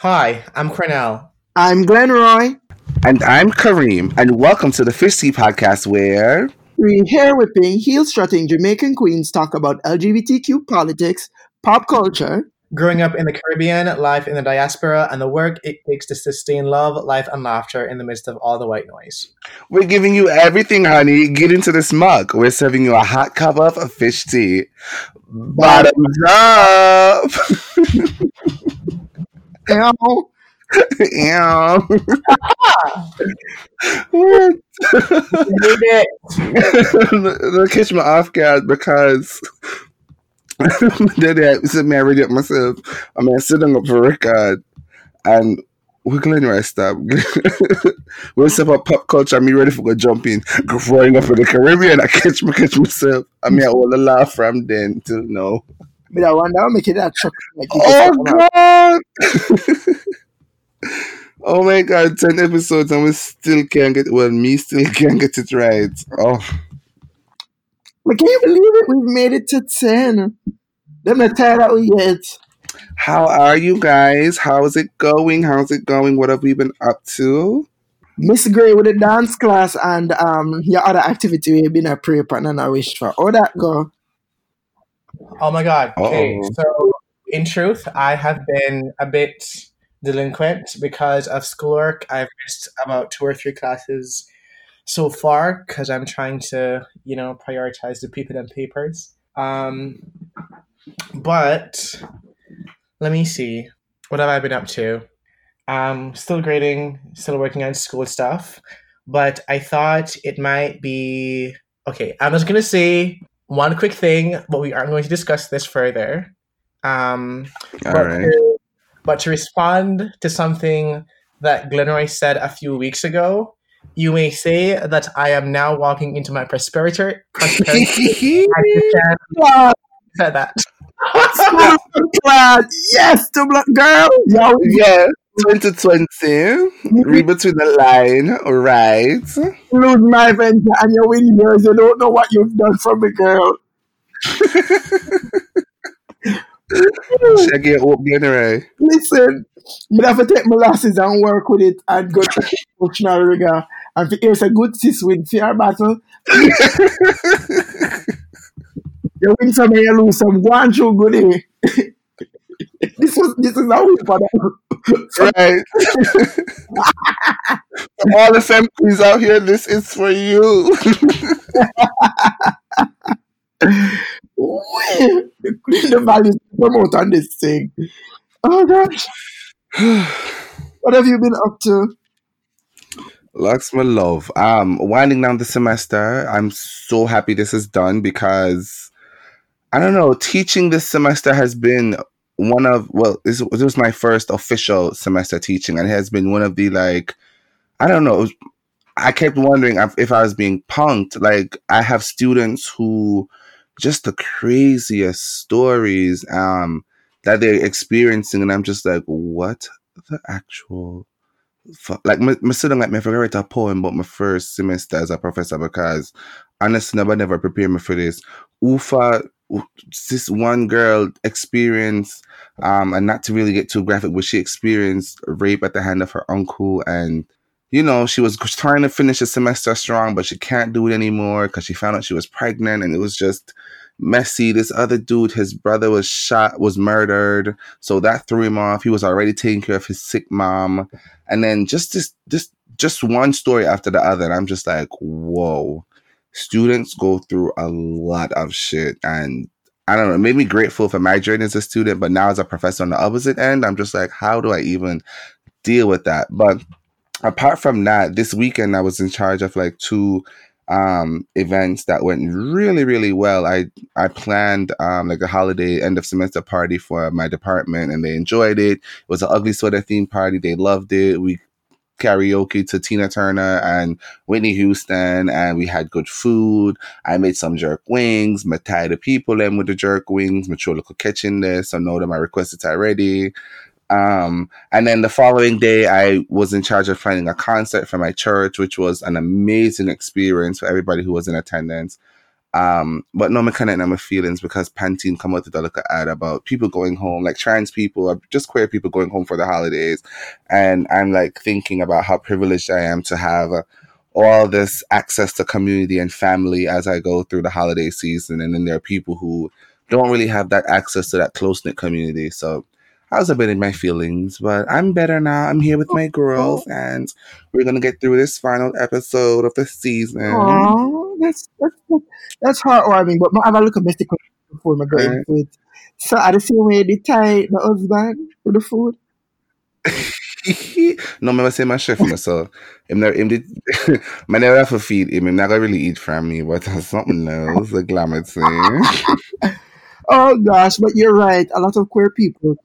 Hi, I'm Cornell. I'm Glenroy. And I'm Kareem, and welcome to the Fish Tea Podcast, where we hair whipping, being heel strutting Jamaican queens talk about LGBTQ politics, pop culture, growing up in the Caribbean, life in the diaspora, and the work it takes to sustain love, life, and laughter in the midst of all the white noise. We're giving you everything, honey. Get into this mug. We're serving you a hot cup of fish tea. Bottoms up. Ow. Ew. what? They catch me off guard because then I said me already up myself. I mean sitting up for record and we're going to stop. we'll step up pop culture. I'm ready for go jumping, growing up in the Caribbean. I catch me, catch myself. I mean, I will laugh from then till now. But I wonder how make it that truck. Like oh God! oh my God! Ten episodes and we still can't get. Well, me still can't get it right. Oh. I can you believe it. We've made it to ten. Them not tired out yet. How are you guys? How is it going? How's it going? What have we been up to? Miss Gray with the dance class and um your other activity we've been a prayer partner and a wish for. How that go? Oh my god. Okay. Uh-oh. So in truth, I have been a bit delinquent because of schoolwork. I've missed about two or three classes so far because I'm trying to, you know, prioritize the people and papers. Um, but let me see. What have I been up to? Um, still grading, still working on school stuff. But I thought it might be okay. I'm just gonna say one quick thing, but we aren't going to discuss this further. Um, All but, right. to, but to respond to something that Glenroy said a few weeks ago, you may say that I am now walking into my prosperity. prosperity I said that. yes, black girl. Yeah, yeah. 2020. Read between the line, right? Lose my venture and you win yours. You don't know what you've done for me, girl. Shaggy up. Listen, you have to take my losses and work with it and go to emotional rigor. And if it's a good sis win fair battle, you win some and you lose some. Go on through good eh? this was this is how we put Right. All the MPs out here, this is for you. the, the values promote on this thing. Oh gosh. what have you been up to? Lux, my love. Um, winding down the semester. I'm so happy this is done because I don't know, teaching this semester has been one of well, this, this was my first official semester teaching, and it has been one of the like, I don't know. I kept wondering if I was being punked. Like I have students who just the craziest stories um that they're experiencing, and I'm just like, what the actual? Like, my student like me, write a poem about my first semester as a professor because honestly, never never prepared me for this. Ufa this one girl experienced um and not to really get too graphic but she experienced rape at the hand of her uncle. And you know she was trying to finish the semester strong but she can't do it anymore because she found out she was pregnant and it was just messy. This other dude his brother was shot was murdered. So that threw him off. He was already taking care of his sick mom. And then just this just just one story after the other. And i'm just like whoa students go through a lot of shit and I don't know, it made me grateful for my journey as a student, but now as a professor on the opposite end, I'm just like, how do I even deal with that? But apart from that, this weekend I was in charge of like two um events that went really really well. I i planned um like a holiday end of semester party for my department and they enjoyed it. It was an ugly sweater theme party. They loved it. We karaoke to Tina Turner and Whitney Houston, and we had good food. I made some jerk wings. I tied the people in with the jerk wings. My local kitchen there, so know that my requested already. Um, and then the following day, I was in charge of planning a concert for my church, which was an amazing experience for everybody who was in attendance. Um, but no, I connect my feelings because Pantene come out with a little ad about people going home, like trans people or just queer people going home for the holidays. And I'm like thinking about how privileged I am to have uh, all this access to community and family as I go through the holiday season. And then there are people who don't really have that access to that close knit community. So I was a bit in my feelings, but I'm better now. I'm here with my oh, girls, oh. and we're gonna get through this final episode of the season. Oh, that's that's that's heartwarming. But I have a look at Mystic before I go Right. So at the same way they tie the husband to the food. no, remember say my chef, so him never him did my never have to feed him. Him not gonna really eat from me, but that's something else, a glamour thing. Oh gosh, but you're right. A lot of queer people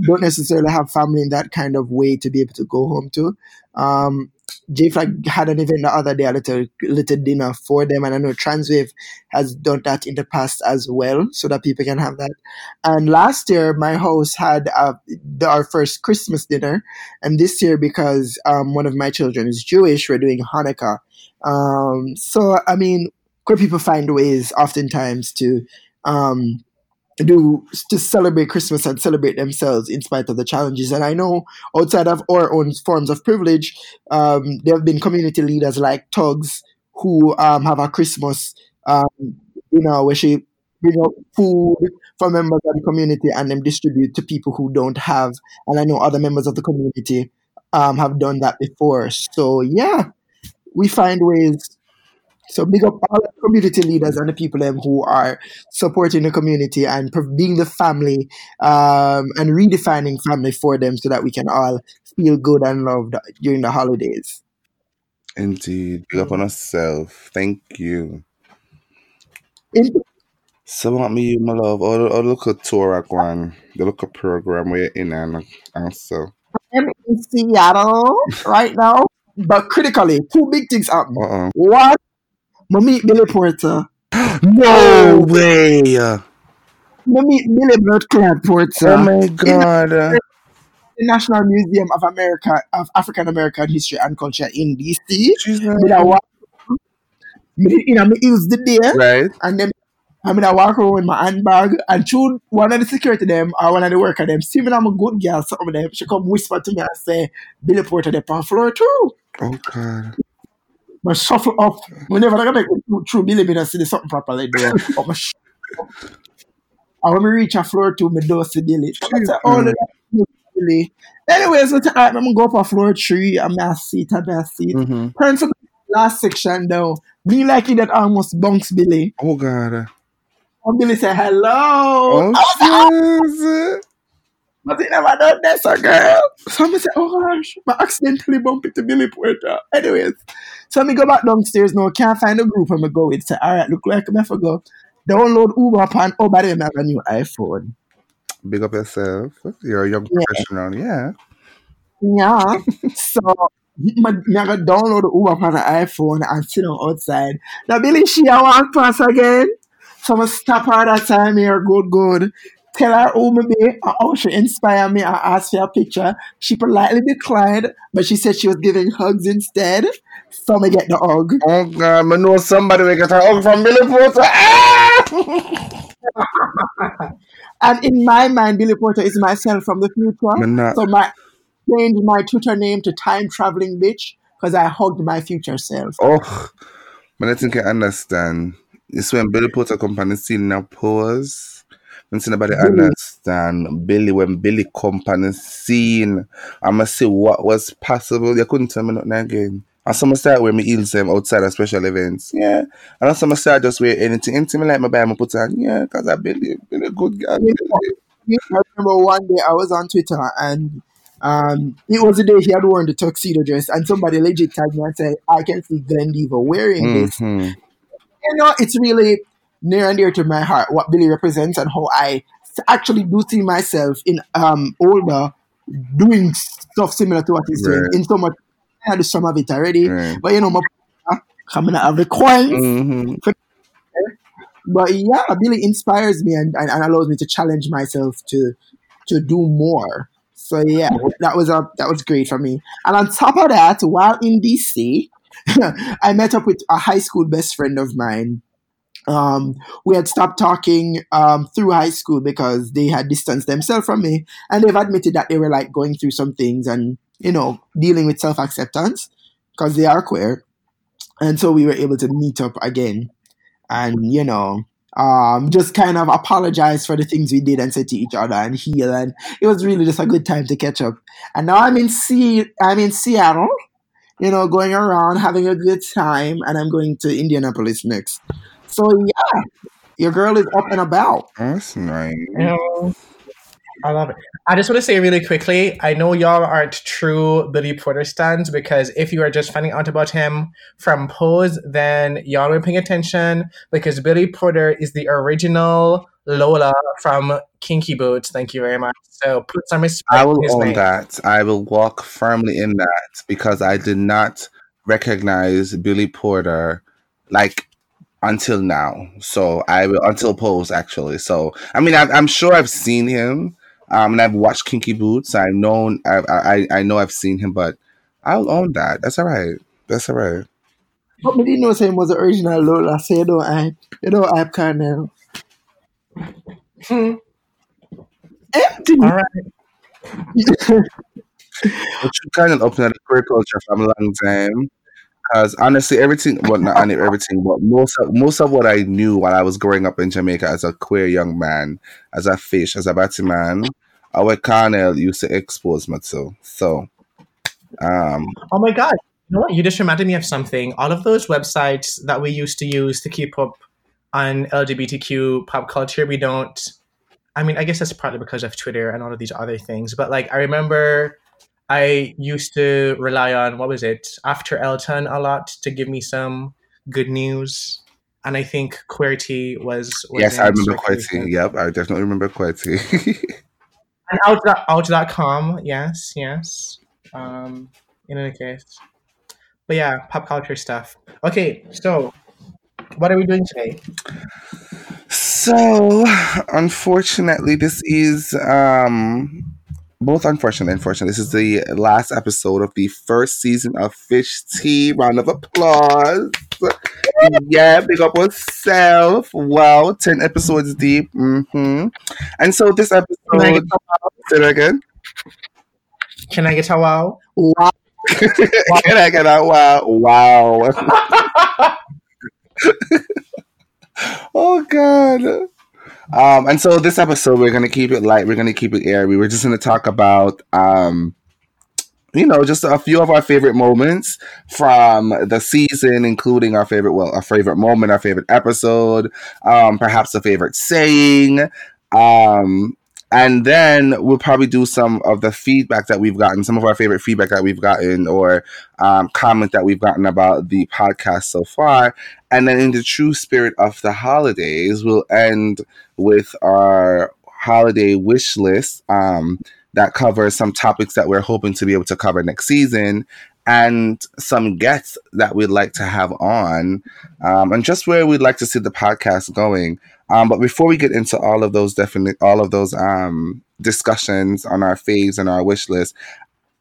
don't necessarily have family in that kind of way to be able to go home to. Um, J Flag had an event the other day, a little little dinner for them, and I know Transwave has done that in the past as well, so that people can have that. And last year, my house had uh, the, our first Christmas dinner, and this year, because um, one of my children is Jewish, we're doing Hanukkah. Um, so I mean, queer people find ways oftentimes to um, do to celebrate Christmas and celebrate themselves in spite of the challenges. And I know outside of our own forms of privilege, um, there have been community leaders like Tugs who um, have a Christmas, um, you know, where she bring up food for members of the community and then distribute to people who don't have. And I know other members of the community um, have done that before. So yeah, we find ways. So big up all the community leaders and the people them who are supporting the community and being the family um, and redefining family for them so that we can all feel good and loved during the holidays. Indeed, big up on ourselves. Thank you. So what me, you, my love, or, or look at tour one, the look at program we're in and also. I'm in Seattle right now, but critically, two big things happen. Uh One, I meet Billy Porter. oh. No way! I meet Billy Bloodclad Porter. Oh my god. the National Museum of America of African American History and Culture in DC. Me da walk, you know, me use the day, Right? and then I mean, I walk around with my handbag, and through one of the security them or one of the worker them, see me I'm a good girl, something of them, she come whisper to me and say, Billy Porter, they on floor too. Oh god. I shuffle up. Whenever I through- through Billy, me not see something properly do. But my sh- and when we reach a floor two, me do see Billy. Oh, Mm. Billy. Anyways, so I'm gonna go up a floor three, and I seat, and I seat. Mm-hmm. Turn to the last section though. Me like it that almost bunks Billy. Oh god. And Billy say hello. Oh I was like, Jesus. But he never done this, a girl. So I say, oh gosh, I accidentally bumped into Billy Porter. Anyways, so me go back downstairs now, can't find a group and me go with. Say, all right, look like me for go. Download Uber upon oh, by then I have a new iPhone. Big up yourself. You're a young Yeah. professional, yeah. Yeah. so my, me I go download the Uber upon the iPhone and sit on outside. Now Billy she a walk past again. So I stop her that time here, good, good. Tell her who me be and how she inspire me and asked for a picture. She politely declined, but she said she was giving hugs instead. So me get the hug. Oh god, I know somebody will get a hug from Billy Porter. Ah! And in my mind, Billy Porter is myself from the future. So my changed my Twitter name to Time Traveling Bitch because I hugged my future self. Oh, but I think I understand. It's when Billy Porter company still now pause. When somebody Billy. understand Billy when Billy company scene, I must say what was possible. You couldn't tell me nothing again. And some start wear me heels them outside of special events. Yeah. And I some start just wear anything. Me like my buy my put on. Yeah, because I Billy, Billy good guy. I remember one day I was on Twitter and um, it was the day he had worn the tuxedo dress, and somebody legit tagged me and said, "I can see Glenn Diva wearing this." hmm You know, it's really near and dear to my heart what Billy represents and how I actually do see myself in um older doing stuff similar to what he's doing. Right. In so much, I do some of it already, Right. but you know, my coming out of the coins. hmm But yeah, Billy inspires me and, and, and allows me to challenge myself to to do more. So yeah, that was a that was great for me. And on top of that, while in DC, I met up with a high school best friend of mine um, we had stopped talking um, through high school because they had distanced themselves from me, and they've admitted that they were like going through some things and you know dealing with self acceptance because they are queer, and so we were able to meet up again, and you know. Um, just kind of apologize for the things we did and said to each other and heal and it was really just a good time to catch up. And now I'm in C I'm in Seattle, you know, going around having a good time and I'm going to Indianapolis next. So yeah, your girl is up and about. That's nice. You know, I love it. I just want to say really quickly, I know y'all aren't true Billy Porter stands because if you are just finding out about him from Pose, then y'all are paying attention because Billy Porter is the original Lola from Kinky Boots. Thank you very much. So put some respect. I will in his own name. that. I will walk firmly in that because I did not recognize Billy Porter like until now. So I will until Pose actually. So I mean, I, I'm sure I've seen him, um, and I've watched Kinky Boots. I've known, I, I, I know I've seen him, but I'll own that. That's all right. That's all right. But me didn't know him was the original Lola, so you know I you know I kind of Hmm. empty. All right. But you kind of opened up the queer culture from a long time. Because honestly, everything, well, not everything, but most of, most of what I knew while I was growing up in Jamaica as a queer young man, as a fish, as a batty man, our Cornell used to expose me to. So, um, Oh my god. You know what? You just reminded me of something. All of those websites that we used to use to keep up on LGBTQ pop culture, we don't. I mean, I guess that's partly because of Twitter and all of these other things. But like, I remember I used to rely on what was it AfterElton a lot to give me some good news. And I think Queerty was, was yes, I remember. Queerty. Yep, I definitely remember Queerty. And out, out.com, yes, yes. Um, in any case. But yeah, pop culture stuff. Okay, so what are we doing today? so, unfortunately, this is um, both unfortunate and fortunate. This is the last episode of the first season of Fish Tea. Round of applause. Yeah, big up yourself. Wow, 10 episodes deep. hmm And so this Can I get episode, say that again. Can I get a wow? Wow. Can I get a wow? Wow. oh god. Um, and so this episode we're gonna keep it light, we're gonna keep it airy. We're just gonna talk about um you know, just a few of our favorite moments from the season, including our favorite, well, our favorite moment, our favorite episode, um, perhaps a favorite saying, um, and then we'll probably do some of the feedback that we've gotten, some of our favorite feedback that we've gotten, or um, comment that we've gotten about the podcast so far. And then, in the true spirit of the holidays, we'll end with our holiday wish list um, that covers some topics that we're hoping to be able to cover next season and some guests that we'd like to have on um, and just where we'd like to see the podcast going. Um, but before we get into all of those definite, all of those um, discussions on our faves and our wish list,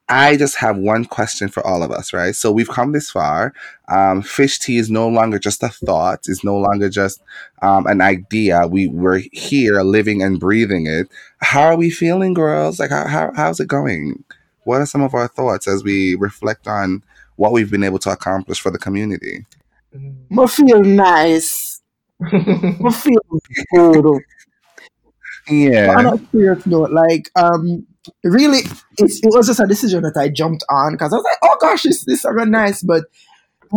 I just have one question for all of us, right? So we've come this far. Um, fish tea is no longer just a thought; it's no longer just um, an idea. We we're here, living and breathing it. How are we feeling, girls? Like, how, how how's it going? What are some of our thoughts as we reflect on what we've been able to accomplish for the community? I feel nice. I feel good. Yeah, But on a serious note, like, um, really, it's, it was just a decision that I jumped on because I was like, oh gosh, this this are nice, but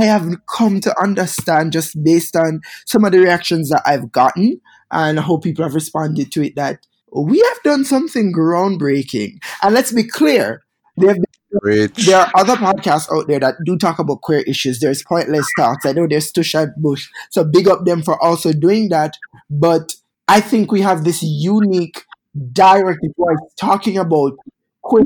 I have come to understand just based on some of the reactions that I've gotten and how people have responded to it that we have done something groundbreaking. And let's be clear, rich. there are other podcasts out there that do talk about queer issues. There's Pointless Talks. I know there's Tush and Bush. So big up them for also doing that. But I think we have this unique direct voice talking about queer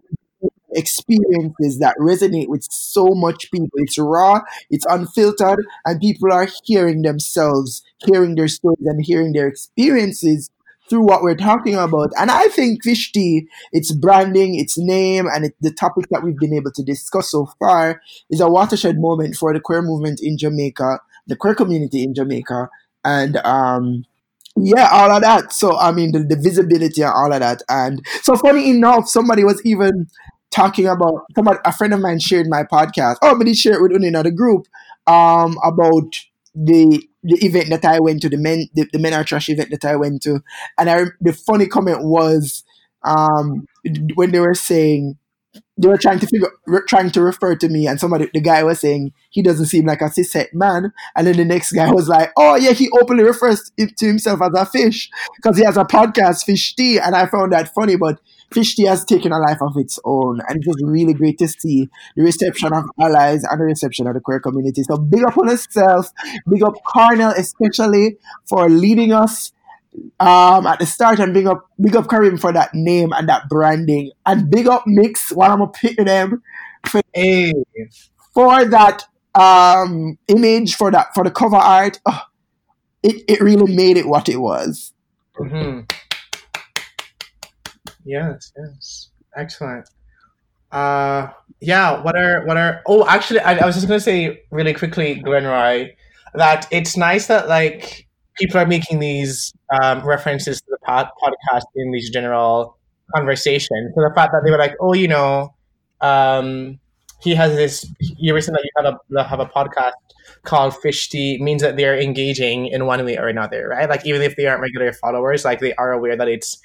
experiences that resonate with so much people. It's raw, it's unfiltered, and people are hearing themselves, hearing their stories, and hearing their experiences through what we're talking about. And I think Fish Tea, its branding, its name, and it, the topic that we've been able to discuss so far is a watershed moment for the queer movement in Jamaica, the queer community in Jamaica, and um, yeah, all of that. So I mean, the, the visibility and all of that. And so funny enough, somebody was even talking about somebody. A friend of mine shared my podcast. Oh, but he shared it with another group um, about the the event that I went to, the men the, the men are trash event that I went to, and I the funny comment was um, when they were saying they were trying to figure, re- trying to refer to me, and somebody, the guy was saying he doesn't seem like a cishet man, and then the next guy was like, "Oh yeah, he openly refers to himself as a fish because he has a podcast, Fish Tea," and I found that funny, but Fish Tea has taken a life of its own, and it was really great to see the reception of allies and the reception of the queer community. So big up on yourself, big up Cornell especially for leading us um, at the start and big up big up Kareem for that name and that branding and big up Mix while I'm up picking them for, hey. for that um, image for that for the cover art. Oh, it, it really made it what it was. Mm-hmm. Yes, yes, excellent. Uh, yeah. What are what are? Oh, actually, I, I was just gonna say really quickly, Glenroy, that it's nice that like people are making these um, references to the pod- podcast in these general conversations. So the fact that they were like, oh, you know, um, he has this. You recently you have a have a podcast called Fish Tea means that they're engaging in one way or another, right? Like even if they aren't regular followers, like they are aware that it's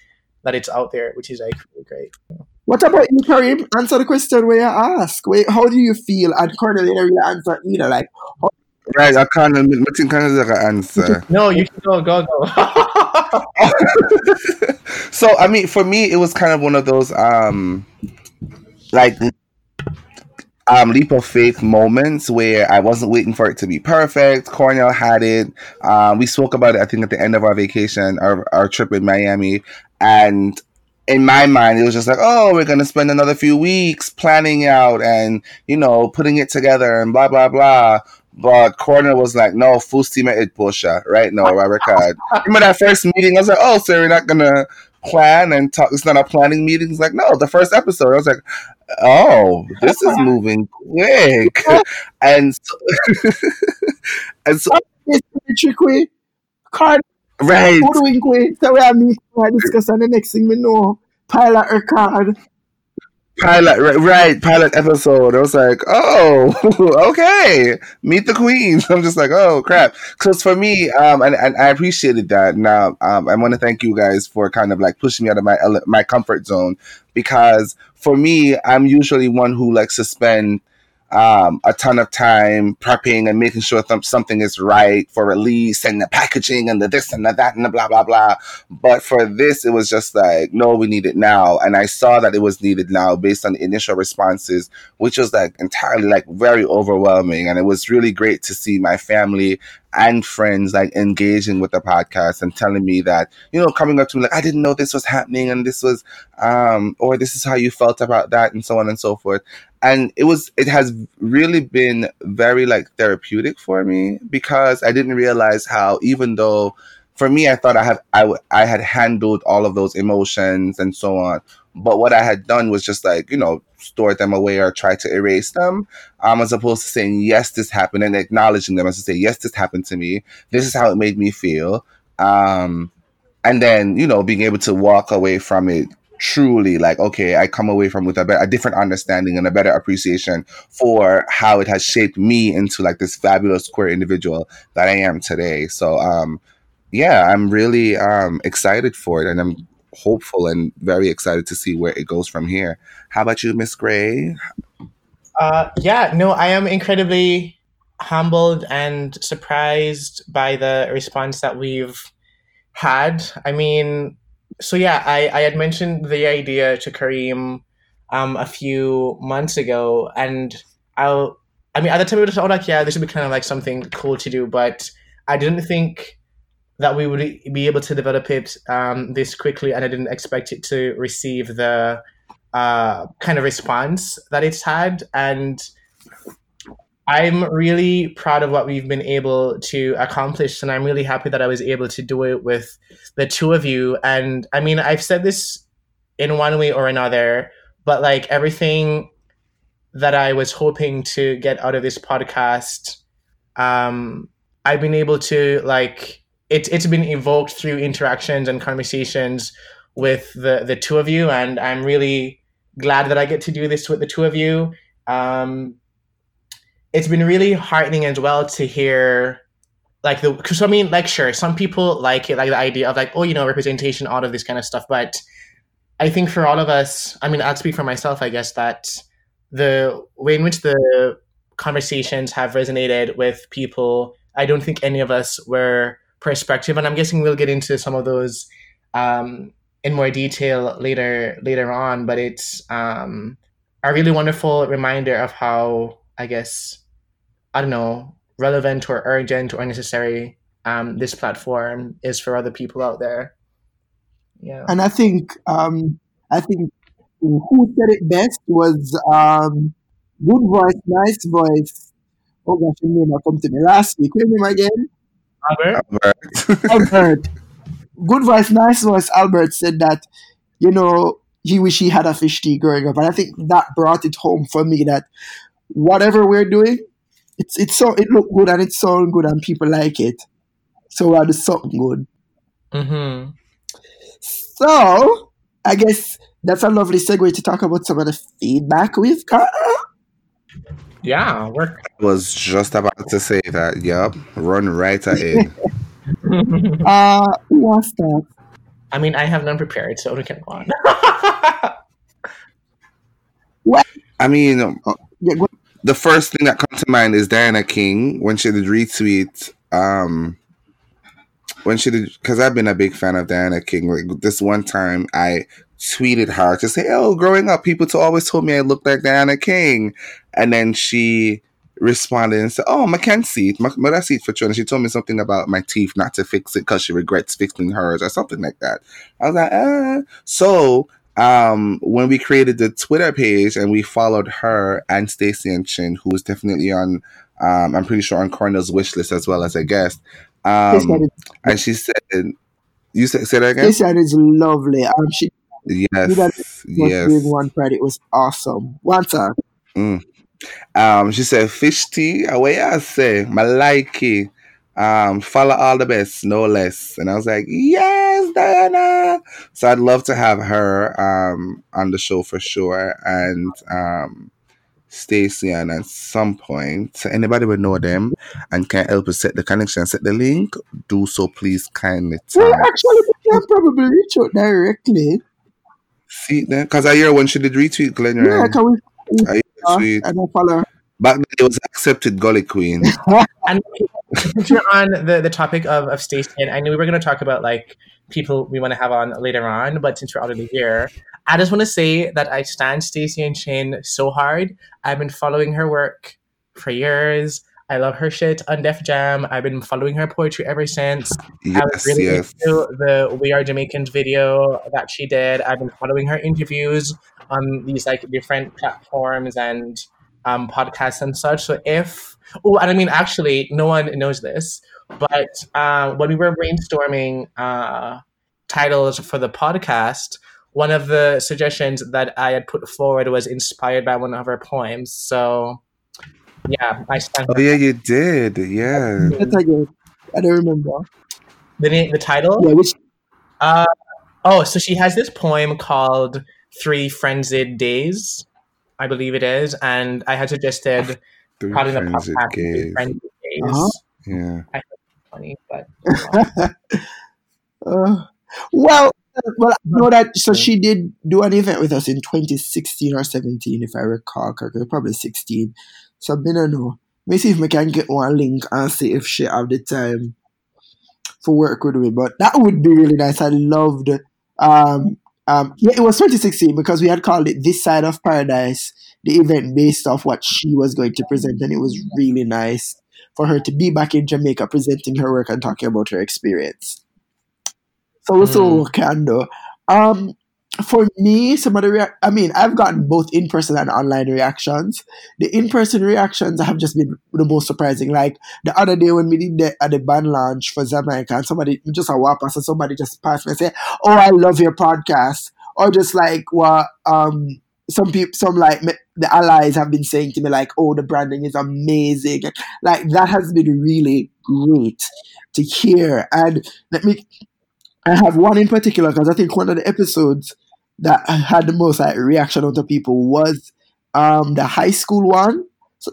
that it's out there, which is like really great. What about you, Kareem? Answer the question where you ask. Wait, how do you feel? And Cornel didn't really answer either. Like, how- Right, I can't. Nothing can answer. No, you can go, go, go. so I mean, for me, it was kind of one of those um, like um, leap of faith moments where I wasn't waiting for it to be perfect. Cornell had it. Um, we spoke about it, I think, at the end of our vacation, our, our trip in Miami. And in my mind, it was just like, oh, we're going to spend another few weeks planning out and, you know, putting it together and blah, blah, blah. But Cornell was like, no, full steam ahead, Portia, right now, I record. Remember that first meeting? I was like, oh, so we're not going to plan and talk. It's not a planning meeting. It's like, no, the first episode. I was like, oh, this is moving quick. and so, and so, trick way, card, right. hoodwink way. So we are meeting and discuss, and the next thing we know, pilot record. Pilot, right, right, pilot episode. I was like, oh, okay, meet the queens. I'm just like, oh crap. Because for me, um, and, and I appreciated that. Now, um, I want to thank you guys for kind of like pushing me out of my my comfort zone because for me, I'm usually one who likes to spend um, a ton of time prepping and making sure th- something is right for release and the packaging and the this and the that and the blah blah blah. But for this, it was just like, no, we need it now, and I saw that it was needed now based on the initial responses, which was like entirely like very overwhelming, and it was really great to see my family and friends like engaging with the podcast and telling me that you know coming up to me like I didn't know this was happening and this was um or this is how you felt about that and so on and so forth. And it was it has really been very like therapeutic for me because I didn't realize how even though for me I thought I have I, w- I had handled all of those emotions and so on but what I had done was just like you know store them away or try to erase them. Um as opposed to saying yes this happened and acknowledging them as to say yes this happened to me. This is how it made me feel. Um and then you know being able to walk away from it truly like okay i come away from with a, better, a different understanding and a better appreciation for how it has shaped me into like this fabulous queer individual that i am today. So um yeah i'm really um excited for it and i'm hopeful and very excited to see where it goes from here. How about you miss gray? Uh yeah no i am incredibly humbled and surprised by the response that we've had. I mean so yeah, I, I had mentioned the idea to Kareem um, a few months ago, and I'll, I mean at the time we were just like yeah, this would be kind of like something cool to do, but I didn't think that we would be able to develop it um, this quickly, and I didn't expect it to receive the uh, kind of response that it's had, and I'm really proud of what we've been able to accomplish, and I'm really happy that I was able to do it with the two of you. And I mean, I've said this in one way or another, but like everything that I was hoping to get out of this podcast, um, I've been able to like it, it's been evoked through interactions and conversations with the the two of you, and I'm really glad that I get to do this with the two of you. Um, it's been really heartening as well to hear like the because I mean like sure some people like it like the idea of like oh you know representation all of this kind of stuff but I think for all of us I mean I'll speak for myself I guess that the way in which the conversations have resonated with people I don't think any of us were perspective and I'm guessing we'll get into some of those um, in more detail later later on but it's um, a really wonderful reminder of how I guess I don't know relevant or urgent or necessary um, this platform is for other people out there. Yeah. And I think um, I think who said it best was um, good voice, nice voice. Oh gosh, name come to me last week. Name again? Albert. Albert. Albert. good voice, nice voice. Albert said that you know he wish he had a fish tea growing up, and I think that brought it home for me that whatever we're doing, it's it's so it look good and it sound good and people like it. So we're doing something good. Mm-hmm. So I guess that's a lovely segue to talk about some of the feedback we've got. Yeah, we're was just about to say that. Yep, run right ahead. uh who wants that? I mean I have none prepared, so we can go on. what? I mean, Yeah, go- the first thing that comes to mind is Diana King when she did retweet. Um, when she did, because I've been a big fan of Diana King. Like this one time, I tweeted her to say, "Oh, growing up, people to always told me I looked like Diana King," and then she responded and said, "Oh, I can see it. My, I see it for sure." And she told me something about my teeth, not to fix it because she regrets fixing hers or something like that. I was like, ah. So um, when we created the Twitter page and we followed her and Staceyann Chin, who was definitely on, um, I'm pretty sure on Cornell's wish list as well as a guest. Um, and she said, "You said say that again." again." said it's lovely. Um, she Yes, yes. doing one part. It was awesome. What's up? Mm. Um, she said, "Fish tea, away I say, it. Um, follow all the best, no less." And I was like, "Yes, Diana." So I'd love to have her um on the show for sure, and um, Stacey and at some point, anybody would know them and can help us set the connection, set the link. Do so, please, kindly. Well, actually, we can probably reach out directly. See then, because I hear when she did retweet Glenn, Yeah, can we? I hear tweet. and then follow. Back then, it was accepted Gully Queen. and since you're on the, the topic of, of Stacey, and I knew we were going to talk about like people we want to have on later on, but since we're already here, I just want to say that I stand Staceyann Chin so hard. I've been following her work for years. I love her shit on Def Jam. I've been following her poetry ever since. Yes, I was really yes. into the We Are Jamaicans video that she did. I've been following her interviews on these like different platforms and um, podcasts and such. So if oh, and I mean actually, no one knows this, but uh, when we were brainstorming uh, titles for the podcast, one of the suggestions that I had put forward was inspired by one of her poems. So yeah, I stand. Oh yeah, you did. Yeah. That's again. I don't remember. The name, the title. Yeah, which Uh, oh, so she has this poem called Three Frenzied Days, I believe it is. And I had suggested Three calling the frenzied podcast Three. Frenzied Days. Uh-huh. Yeah. Funny, but Uh, well, uh, well, I know that. So she did do an event with us in 2016 or 17, if I recall correctly, probably 16. So I don't know. Let me see if we can get one link and see if she have the time for work with me. But that would be really nice. I loved. Um, um, yeah, it was 2016 because we had called it "This Side of Paradise," the event based off what she was going to present, and it was really nice for her to be back in Jamaica presenting her work and talking about her experience. So we'll see what can do. Um, for me, some of the rea- I mean, I've gotten both in person and online reactions. The in person reactions have just been the most surprising. Like the other day when we did the, at the band launch for Jamaica, and somebody just a whap past, and somebody just passed me and said, "Oh, I love your podcast," or just like what um some people, some like the allies have been saying to me like, "Oh, the branding is amazing," like that has been really great to hear. And let me, I have one in particular because I think one of the episodes that had the most like reaction out of people was um the high school one. So,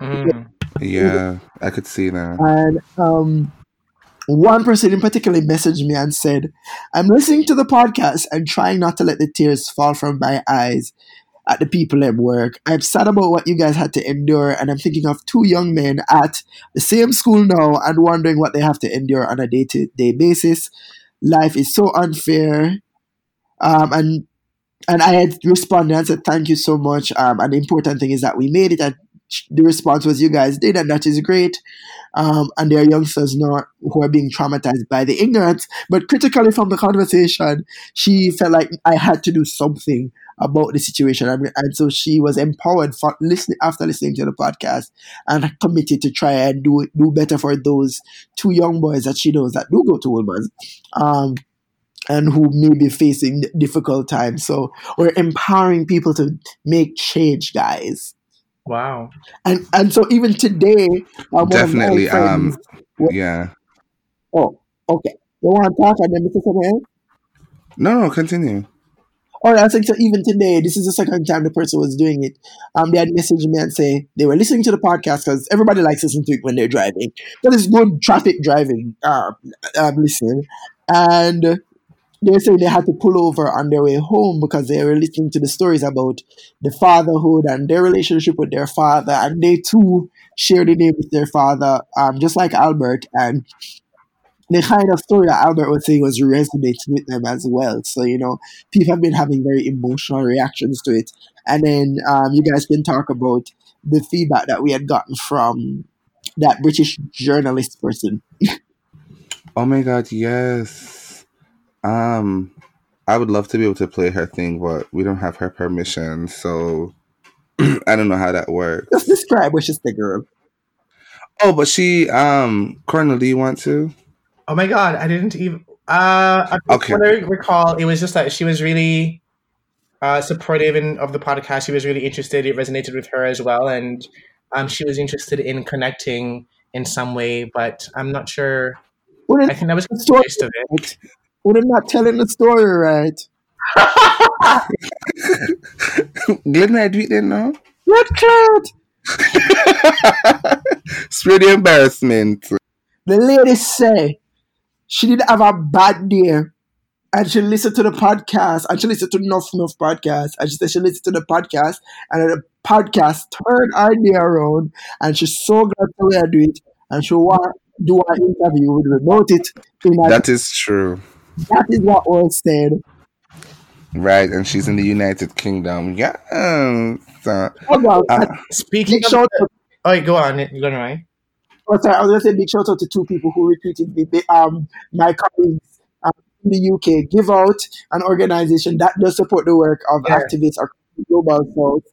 mm. Yeah, I could see that. And um, one person in particular messaged me and said, I'm listening to the podcast and trying not to let the tears fall from my eyes at the people at work. I'm sad about what you guys had to endure, and I'm thinking of two young men at the same school now and wondering what they have to endure on a day to day basis. Life is so unfair. Um, and and I had responded and said, Thank you so much. Um, and the important thing is that we made it and the response was you guys did and that is great. Um, and there are youngsters now who are being traumatized by the ignorance but critically from the conversation she felt like i had to do something about the situation. And, and so she was empowered for listening after listening to the podcast and committed to try and do do better for those two young boys that she knows that do go to Wolmer's um, and who may be facing difficult times so we're empowering people to make change guys Wow. And and so even today, um, definitely. Friends, um, yeah. Oh, okay. You want to talk and then Mr. Samuel? No, no, continue. All right, I think so. Even today, this is the second time the person was doing it. Um, they had messaged me and say they were listening to the podcast because everybody likes listening to it when they're driving. That is good traffic driving. Uh, um, listening. and they saying they had to pull over on their way home because they were listening to the stories about the fatherhood and their relationship with their father, and they too shared the name with their father, um, just like Albert. And the kind of story that Albert was saying was resonating with them as well. So you know, people have been having very emotional reactions to it, and then um, you guys can talk about the feedback that we had gotten from that British journalist person. oh my god, yes um, I would love to be able to play her thing, but we don't have her permission, so I don't know how that works. Just describe what she's the girl. Oh, but she, um, Cornel, do you want to? Oh my god, I didn't even. Uh, okay. What I recall, it was just that she was really uh, supportive in, of the podcast. She was really interested. It resonated with her as well, and um, she was interested in connecting in some way. But I'm not sure. I think that was the gist of it. Well, they're not telling the story right. Glenn, I do it then now. What cat? Spread the embarrassment. The lady say she did have a bad day and she listened to the podcast and she listened to Nuff Nuff podcast and she said she listened to the podcast and the podcast turned her day around and she's so glad to do it and she want do an interview with about it. That is true. That is what was said. Right, and she's in the United Kingdom. Yeah. So, oh, uh, speaking of, shout oh, go on, you're going right. Oh, sorry, I was going to say big shout out to two people who retweeted me. Um, my colleagues um, in the UK, Give Out, an organization that does support the work of yeah. activists across the global south.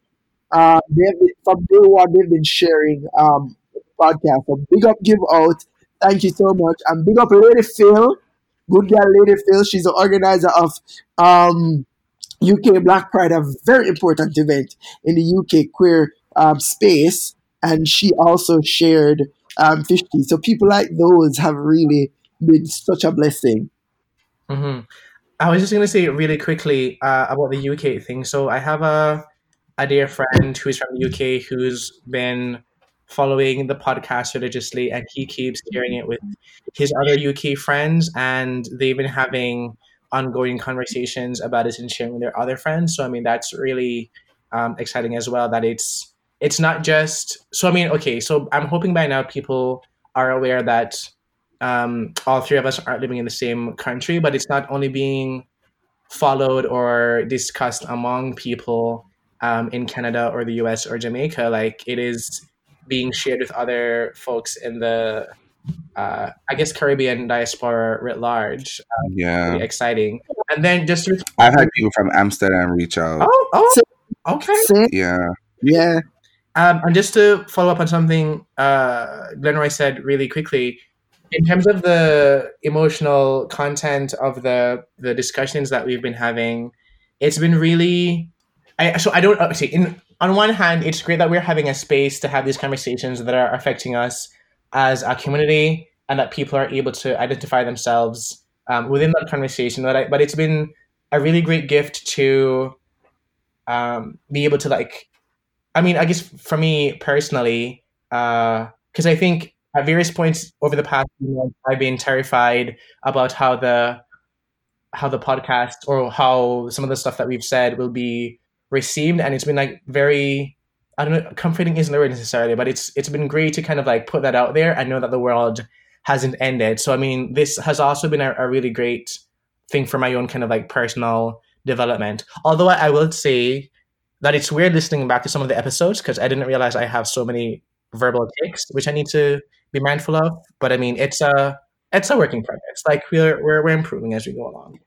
Uh, they've been, from day one, they've been sharing um, podcast. So big up, Give Out. Thank you so much. And big up, Lady Phyll Good Girl Lady Phyll. She's the organizer of um, UK Black Pride, a very important event in the UK queer um, space. And she also shared um, 50. So people like those have really been such a blessing. Mm-hmm. I was just going to say really quickly uh, about the UK thing. So I have a, a dear friend who's from the UK who's been following the podcast religiously, and he keeps sharing it with his other UK friends, and they've been having ongoing conversations about it and sharing with their other friends. So I mean, that's really um, exciting as well. That it's it's not just so. I mean, okay, so I'm hoping by now people are aware that um, all three of us aren't living in the same country, but it's not only being followed or discussed among people um, in Canada or the US or Jamaica. Like it is being shared with other folks in the uh, I guess Caribbean diaspora writ large. Um, yeah, really exciting. And then just I've had people from Amsterdam reach out. Oh, oh, okay. Yeah, yeah. Um, and just to follow up on something uh, Glenroy said really quickly, in terms of the emotional content of the the discussions that we've been having, it's been really I so I don't see. In on one hand, it's great that we're having a space to have these conversations that are affecting us as a community, and that people are able to identify themselves um, within that conversation. But I, but it's been a really great gift to um, be able to like. I mean, I guess for me personally, because uh, I think at various points over the past few months, I've been terrified about how the how the podcast or how some of the stuff that we've said will be received, and it's been like very I don't know, comforting isn't the word necessarily, but it's it's been great to kind of like put that out there and know that the world hasn't ended. So I mean, this has also been a, a really great thing for my own kind of like personal development. Although I, I will say that it's weird listening back to some of the episodes because I didn't realize I have so many verbal ticks, which I need to be mindful of. But I mean, it's a it's a working progress. Like we're we're, we're improving as we go along.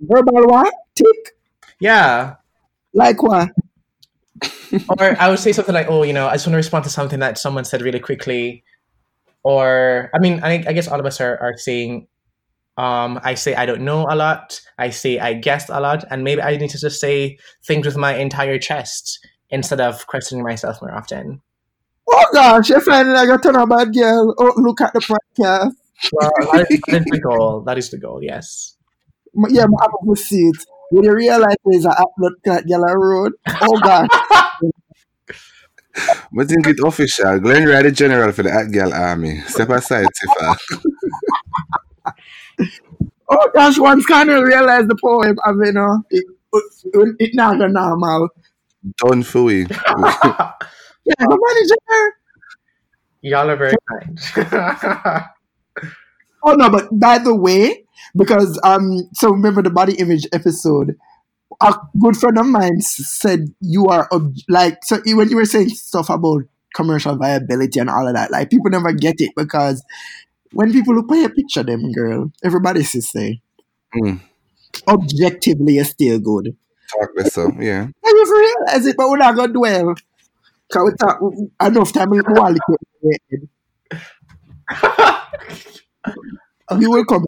Verbal what? Tick? Yeah. Like what? or I would say something like, "Oh, you know, I just want to respond to something that someone said really quickly," or I mean, I, I guess all of us are are saying, um, I say I don't know a lot. I say I guess a lot, and maybe I need to just say things with my entire chest instead of questioning myself more often. Oh gosh, you're finding like a turn a bad girl. Oh, look at the podcast. Well, that is, that is the goal. That is the goal. Yes. Yeah, I'm happy to see it. When you realize there's an upload cat yellow road, oh gosh. I think it official. Glenn Riley General for the At Girl Army. Step aside, Tifa. oh gosh, once kind of realize the poem, I mean, uh, it, it, it not the normal. Done fooey. yeah, the manager. Y'all are very kind. oh no, but by the way, because um, so remember the body image episode. A good friend of mine said you are ob- like so when you were saying stuff about commercial viability and all of that, like people never get it because when people look at a picture, them girl, everybody says say Mm. objectively it's still good. Talk this so, yeah. And you realize it, but we're not gonna dwell. Cause we talk enough time in quality. You will come.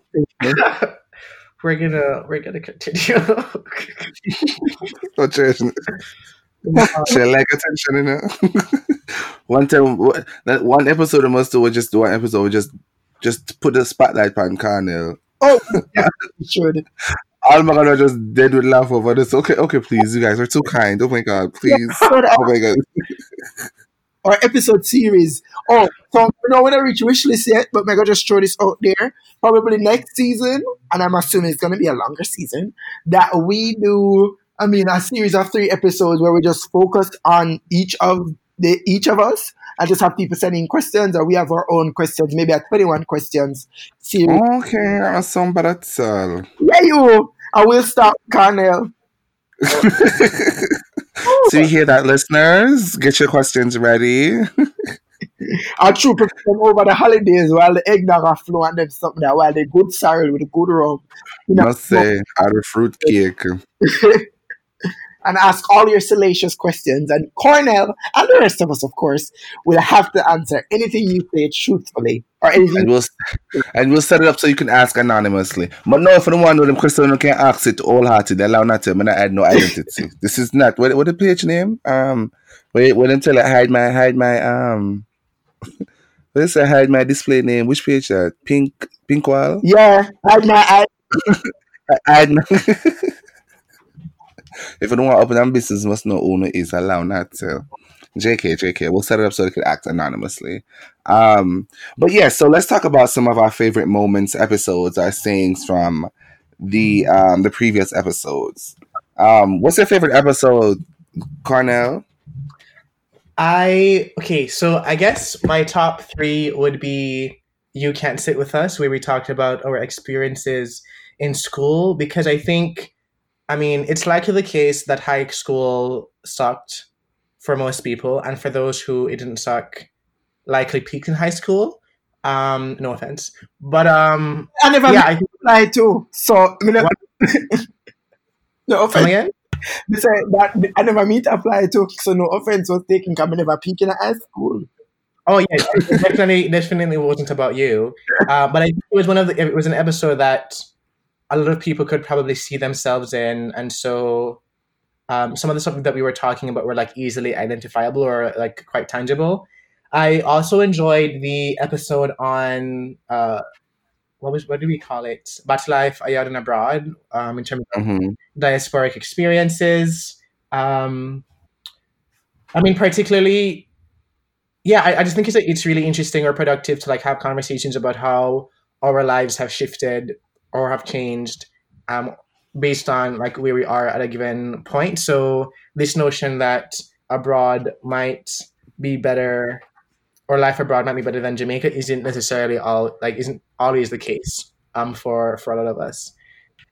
we're gonna we're gonna continue. Oh, cheers. She like attention, you know. one time, that one episode of must do was just do one episode, we just just put the spotlight on Carnell. Oh, yeah, you should. All my god, I just dead with laugh over this. Okay, okay, please, you guys are too kind. Oh my god, please. But, uh, Oh my god. or episode series. Oh, so know when I reach wish list yet, but I'm gonna just throw this out there. Probably next season, and I'm assuming it's gonna be a longer season. That we do, I mean, a series of three episodes where we just focus on each of the each of us, and just have people sending questions, or we have our own questions, maybe a 21 questions series. Okay, awesome, but that's all. Yeah, you. I will start, Carnell. Oh. so you hear that, listeners? Get your questions ready. Our troop them over the holidays while the eggnog are flow and something that while they good sorrel with a good rum. You know, Must say, out of fruit cake. and ask all your salacious questions. And Cornell and the rest of us, of course, will have to answer anything you say truthfully or anything. And we'll and we'll set it up so you can ask anonymously. But no, if you don't want to know them questions, you can ask it wholehearted. Allow not to. I'm not add no identity. this is not what what the page name? Um, wait, wait until I hide my hide my um. Is I hide my display name? Which page that? Pink Pink Wall? Yeah, I, I, I hide my. if you don't want to open that business, must know owner is allow not to. JK, JK. We'll set it up so they can act anonymously. Um, but yeah, so let's talk about some of our favorite moments, episodes, our sayings from the um the previous episodes. Um, what's your favorite episode, Cornell? I okay, so I guess my top three would be "You Can't Sit with Us," where we talked about our experiences in school, because I think, I mean, it's likely the case that high school sucked for most people, and for those who it didn't suck, likely peaked in high school. Um, no offense, but um, I never yeah, I apply too. So, I mean, no offense. again. They say that I never meet apply too. So, no offense was taken I never peak in high school. Oh yeah, definitely, definitely wasn't about you. Uh, but I it was one of the. It was an episode that a lot of people could probably see themselves in, and so um, some of the stuff that we were talking about were like easily identifiable or like quite tangible. I also enjoyed the episode on uh, what was what do we call it? Battle life abroad and abroad, um, in terms of mm-hmm. diasporic experiences. Um, I mean, particularly, yeah, I, I just think it's it's really interesting or productive to like have conversations about how our lives have shifted or have changed um, based on like where we are at a given point. So this notion that abroad might be better or life abroad might be better than Jamaica isn't necessarily all like isn't always the case um for for a lot of us.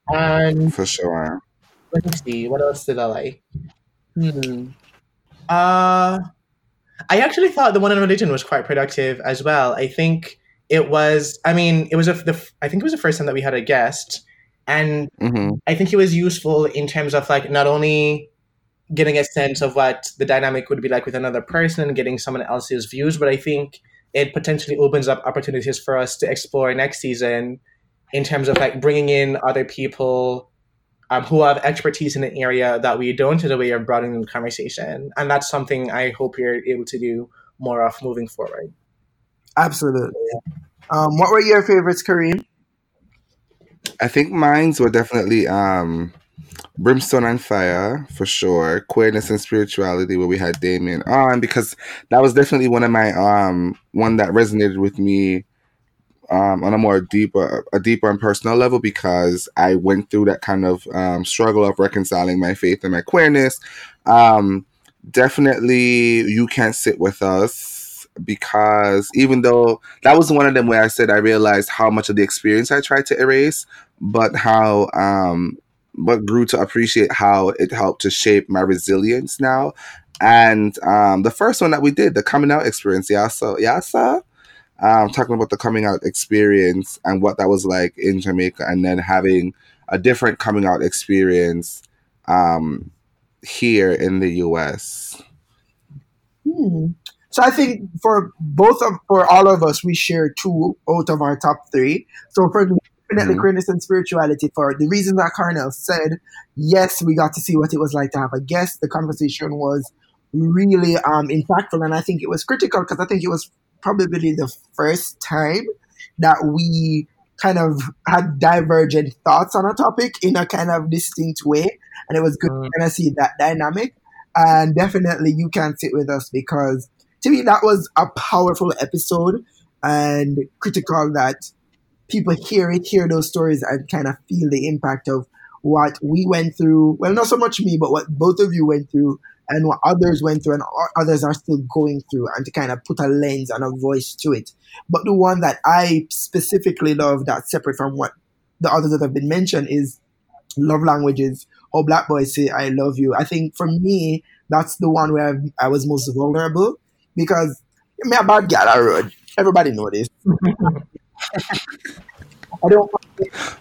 And for sure. Let me see. What else did I like? Hmm. Uh I actually thought the one on religion was quite productive as well. I think it was. I mean, it was a, the. I think it was the first time that we had a guest, and mm-hmm. I think it was useful in terms of like not only getting a sense of what the dynamic would be like with another person and getting someone else's views, but I think it potentially opens up opportunities for us to explore next season in terms of like bringing in other people um, who have expertise in an area that we don't as a way of broadening the conversation. And that's something I hope you're able to do more of moving forward. Absolutely. Um, what were your favorites, Kareem? I think mines were definitely um, Brimstone and Fire for sure. Queerness and Spirituality, where we had Damien on, because that was definitely one of my um one that resonated with me um on a more deeper a deeper and personal level because I went through that kind of um, struggle of reconciling my faith and my queerness. Um, definitely, you can't sit with us because even though that was one of them where I said I realized how much of the experience I tried to erase, but how um but grew to appreciate how it helped to shape my resilience now. And um, the first one that we did, the coming out experience, Yasa, Yasa, um, talking about the coming out experience and what that was like in Jamaica, and then having a different coming out experience um, here in the U.S. Hmm. So I think for both of for all of us, we share two out of our top three. So for definitely mm-hmm. queerness and spirituality for the reasons that Carnell said. Yes, we got to see what it was like to have a guest. The conversation was really um, impactful, and I think it was critical because I think it was probably the first time that we kind of had divergent thoughts on a topic in a kind of distinct way, and it was good mm. to kind of see that dynamic. And definitely, you can sit with us because to me that was a powerful episode and critical that people hear it, hear those stories, and kind of feel the impact of what we went through. Well, not so much me, but what both of you went through and what others went through and others are still going through and to kind of put a lens and a voice to it. But the one that I specifically love that's separate from what the others that have been mentioned is love languages or black boys say I love you. I think for me, that's the one where I was most vulnerable because me a bad girl I road. Everybody know this. I don't.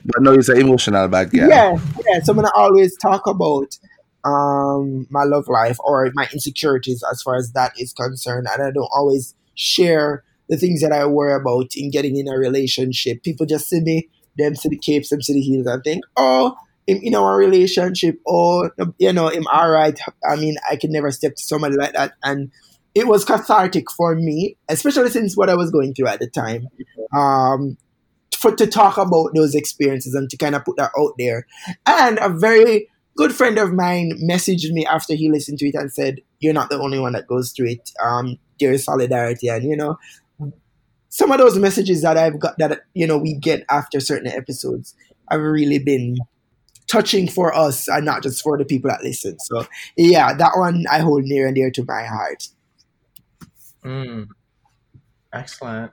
But no, it's an emotional bad guy. Yeah, yeah. So I'm gonna always talk about um my love life or my insecurities as far as that is concerned, and I don't always share the things that I worry about in getting in a relationship. People just see me, them see the capes, them see the heels, and think, oh. In, in our relationship, or you know, I'm all right. I mean, I can never step to somebody like that, and it was cathartic for me, especially since what I was going through at the time. Um, for to talk about those experiences and to kind of put that out there. And a very good friend of mine messaged me after he listened to it and said, "You're not the only one that goes through it. Um, there is solidarity." And you know, some of those messages that I've got that you know we get after certain episodes have really been touching for us and not just for the people that listen. So yeah, that one I hold near and dear to my heart. Mm. Excellent.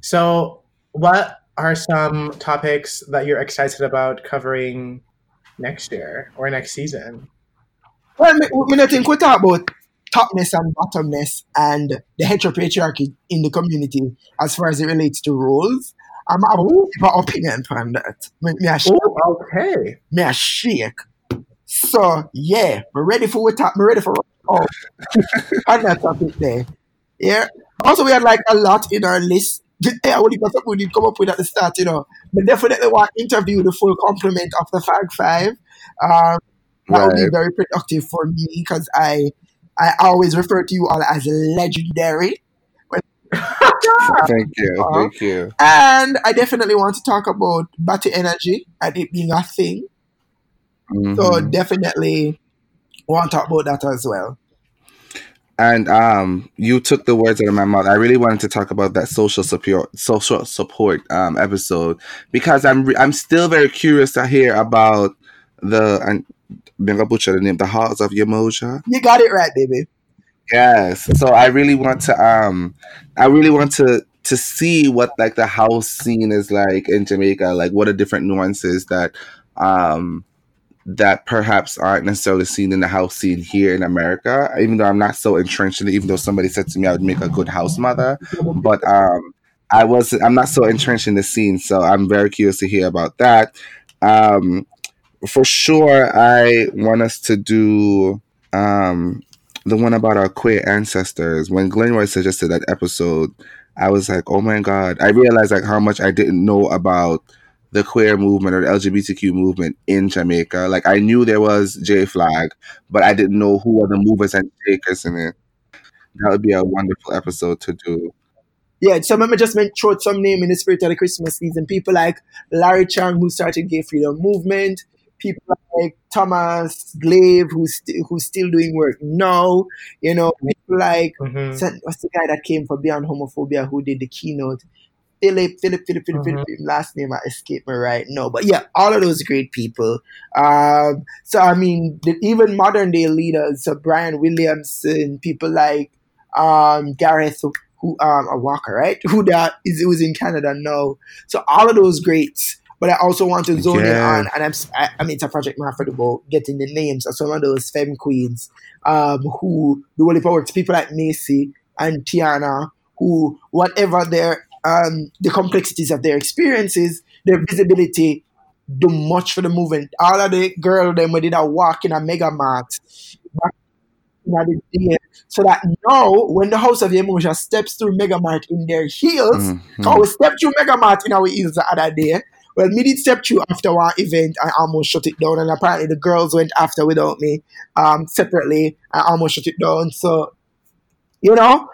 So, what are some topics that you're excited about covering next year or next season? Well, we I think we talk about topness and bottomness and the heteropatriarchy in the community as far as it relates to roles. I'm have my opinion on that. Me, me oh, okay. Me a shake. So yeah, we're ready for what we're ready for oh on that topic there. Yeah. Also, we had like a lot in our list. Yeah, only something we did come up with at the start, you know. But definitely want to interview the full complement of the Fag Five. Um, That right. would be very productive for me because I I always refer to you all as legendary. thank you, uh, thank you. And I definitely want to talk about battery energy and it being a thing. Mm-hmm. So definitely want to talk about that as well. And um, you took the words out of my mouth. I really wanted to talk about that social support, social support um, episode because I'm re- I'm still very curious to hear about the and I'm gonna butcher the name, the Hearts of Umoja. You got it right, baby. Yes. So I really want to um, I really want to to see what like the house scene is like in Jamaica. Like what are different nuances that um that perhaps aren't necessarily seen in the house scene here in America. Even though I'm not so entrenched in it, even though somebody said to me I would make a good house mother, but um, I was I'm not so entrenched in the scene, so I'm very curious to hear about that. Um, for sure, I want us to do um, the one about our queer ancestors. When Glenroy suggested that episode, I was like, oh my god! I realized like how much I didn't know about the queer movement or the LGBTQ movement in Jamaica. Like I knew there was J-FLAG, but I didn't know who were the movers and shakers in it. That would be a wonderful episode to do. Yeah, so remember just meant throw some name in the spirit of the Christmas season. People like Larry Chang who started gay freedom movement, people like Thomas Glave who's st- who's still doing work now. You know, people like mm-hmm. what's the guy that came for Beyond Homophobia who did the keynote? Philip, Philip, Philip, Philip, mm-hmm. Philip. Last name I escape me right now, but yeah, all of those great people. Um, so I mean, the, even modern day leaders, so Brian Williamson, people like um, Gareth, who um, a Walker, right? Who that is who's in Canada now. So all of those greats. But I also want to zone yeah. in on, and I'm, I, I mean, it's a project marketable getting the names of some of those femme queens um, who do only works. People like Macy and Tiana, who whatever their um, the complexities of their experiences, their visibility do much for the movement. All of the girl them we did a walk in a mega mart so that now when the House of Emotion steps through Mega Mart in their heels, mm-hmm. I we stepped through Mega Mart in our heels the other day. Well, me did step through after one event, I almost shut it down, and apparently the girls went after without me, um, separately. I almost shut it down. So, you know,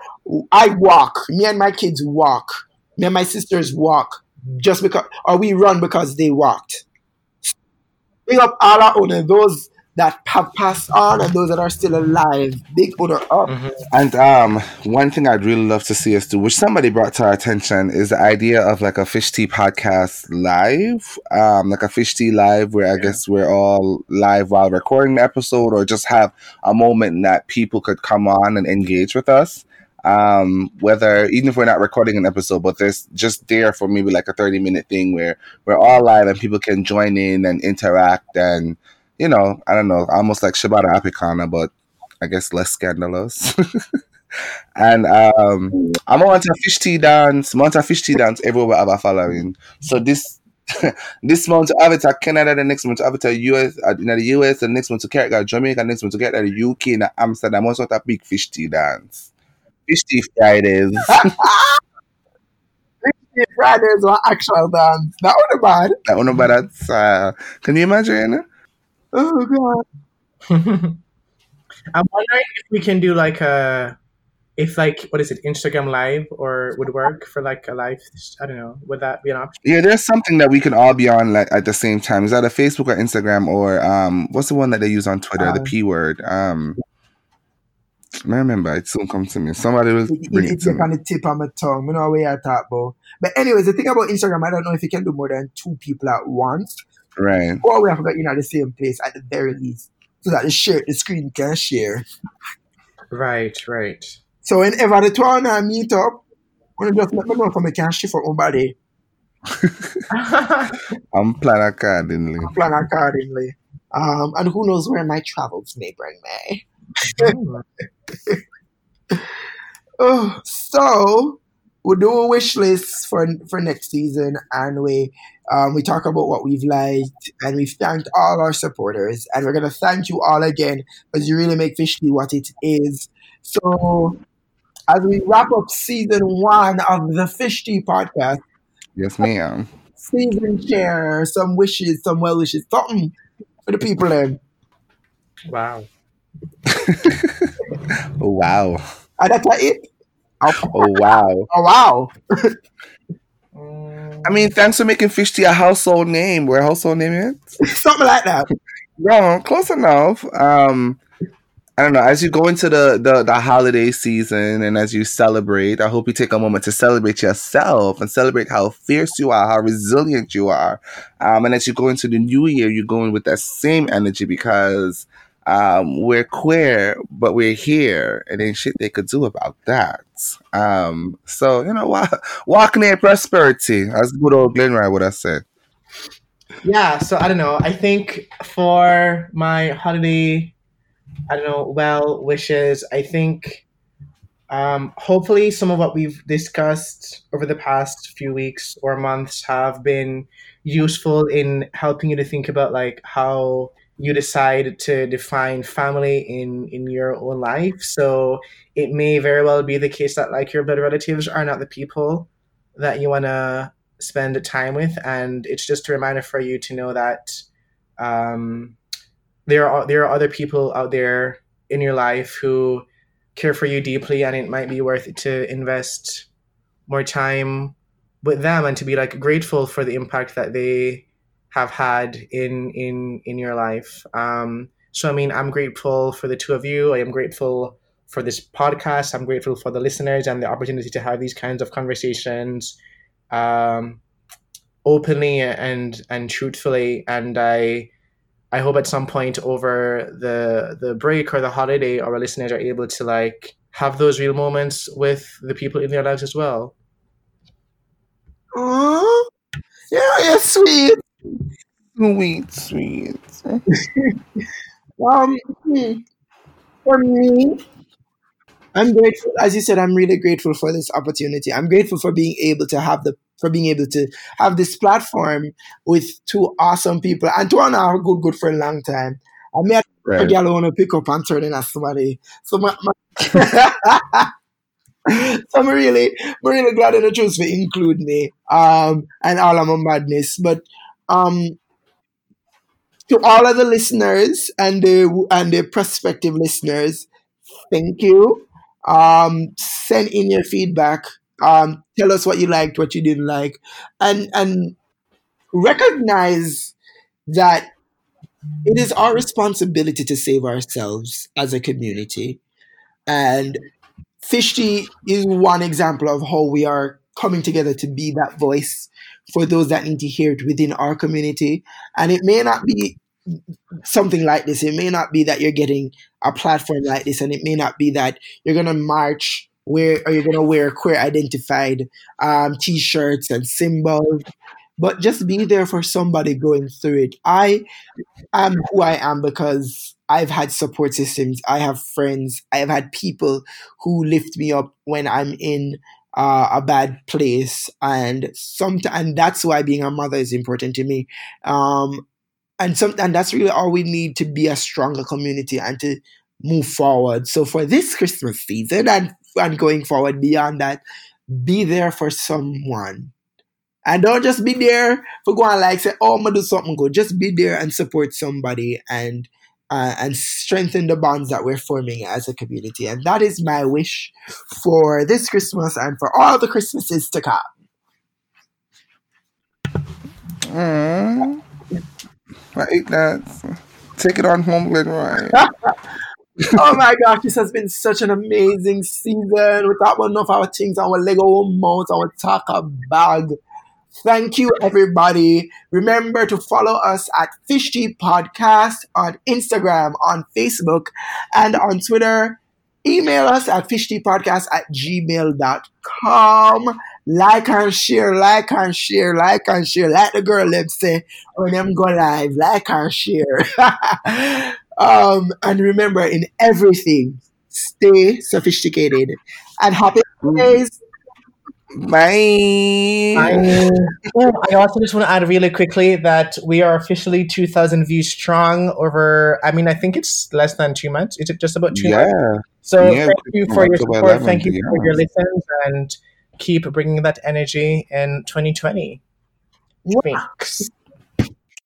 I walk. Me and my kids walk me and my sisters walk just because, or we run because they walked. Big up all our owners, those that have passed on and those that are still alive. Big order up. Mm-hmm. And um, one thing I'd really love to see us do, which somebody brought to our attention, is the idea of like a fish tea podcast live, um, like a fish tea live, where I guess we're all live while recording the episode, or just have a moment that people could come on and engage with us um, whether even if we're not recording an episode, but there's just there for maybe like a 30 minute thing where we're all live and people can join in and interact and you know, I don't know, almost like Shabbat Apicana, but I guess less scandalous. and um, I'm on a fish tea dance, on a fish tea dance everywhere I'm following. So this this month to at Canada, the next month to at US, uh, in the US, the next month to Canada, Jamaica, next month to at the UK, and Amsterdam. Also, a big fish tea dance. Fishy Fridays. Fishy Fridays were actual dance. That one bad. That one bad. That's, uh, can you imagine? Oh god. I'm wondering if we can do like a if like what is it instagram live or would work for like a live i don't know would that be an option yeah there's something that we can all be on like at the same time is that a facebook or instagram or um what's the one that they use on twitter the p word um I remember it soon come to me. Somebody will bring it, it, to me. on the tip of my tongue. You know where I talk about. But anyways, the thing about Instagram, I don't know if you can do more than two people at once. Right. Or we have to get in at the same place at the very least. So that the share the screen can share. Right, right. So whenever the two and I meet up, when just let me know if I can shift up my body. I'm planning accordingly. I'm plan accordingly. Um, and who knows where my travels may bring me. oh, so we do a wish list for for next season, and we um, we talk about what we've liked, and we've thanked all our supporters, and we're gonna thank you all again because you really make Fish Tea what it is. So, as we wrap up season one of the Fish Tea podcast, yes, ma'am. Season share some wishes, some well wishes, something for the people then. Wow. wow. And that's it. Oh wow. Oh wow. I mean, thanks for making Fish Tea a household name. Where household name is? Something like that. No, close enough. Um, I don't know. As you go into the, the the holiday season and as you celebrate, I hope you take a moment to celebrate yourself and celebrate how fierce you are, how resilient you are. Um, and as you go into the new year, you're going with that same energy because um, we're queer, but we're here, and ain't shit they could do about that. Um, so you know, walk, walking in prosperity, as good old Glenroy would have said. yeah, so I don't know. I think for my holiday, I don't know, well wishes, I think um, hopefully some of what we've discussed over the past few weeks or months have been useful in helping you to think about like how you decide to define family in in your own life. So it may very well be the case that like your blood relatives are not the people that you want to spend time with, and it's just a reminder for you to know that um, there are there are other people out there in your life who care for you deeply, and it might be worth it to invest more time with them and to be like grateful for the impact that they have had in in in your life. Um, so I mean, I'm grateful for the two of you. I am grateful for this podcast. I'm grateful for the listeners and the opportunity to have these kinds of conversations um, openly and and truthfully. And I I hope at some point over the the break or the holiday, our listeners are able to like have those real moments with the people in their lives as well. Aww. Yeah, you're sweet. Sweet, sweet. Um, for me, I'm grateful. As you said, I'm really grateful for this opportunity. I'm grateful for being able to have the for being able to have this platform with two awesome people and two on our good good for a long time. I met a Right. girl who want to pick up and turn in as somebody. So my, my so I'm really, I'm really glad that the truth for include me um, and all of my madness. But um, to all of the listeners and the and the prospective listeners, thank you. Um, send in your feedback. Um, tell us what you liked, what you didn't like, and and recognize that it is our responsibility to save ourselves as a community. And Fish Tea is one example of how we are coming together to be that voice for those that need to hear it within our community. And it may not be something like this. It may not be that you're getting a platform like this, and it may not be that you're gonna march where or you're gonna wear queer identified um, t-shirts and symbols. But just be there for somebody going through it. I am who I am because I've had support systems. I have friends. I have had people who lift me up when I'm in uh, a bad place, and some and that's why being a mother is important to me. Um, and some and that's really all we need to be a stronger community and to move forward. So for this Christmas season and and going forward beyond that, be there for someone. And don't just be there for going like say, oh, I'm gonna do something good. Just be there and support somebody and uh, and strengthen the bonds that we're forming as a community. And that is my wish for this Christmas and for all the Christmases to come. Mm. Like that. Take it on home, Glenroy. oh my gosh, this has been such an amazing season. We talked about enough of our things, our Lego mouth, our taco bag. Thank you, everybody. Remember to follow us at Fish Tea Podcast on Instagram, on Facebook, and on Twitter. Email us at fishteapodcast at gmail.com. Like and share, like and share, like and share. Like the girl them say when them go live, like and share. um, and remember, in everything, stay sophisticated and happy days. Bye. Oh, I also just want to add really quickly that we are officially 2,000 views strong over, I mean, I think it's less than two months. Is it just about two months? Yeah. So Yeah, thank you for your support. 11th, Thank you for your yeah. listens and keep bringing that energy in 2020. Mwah. Thanks.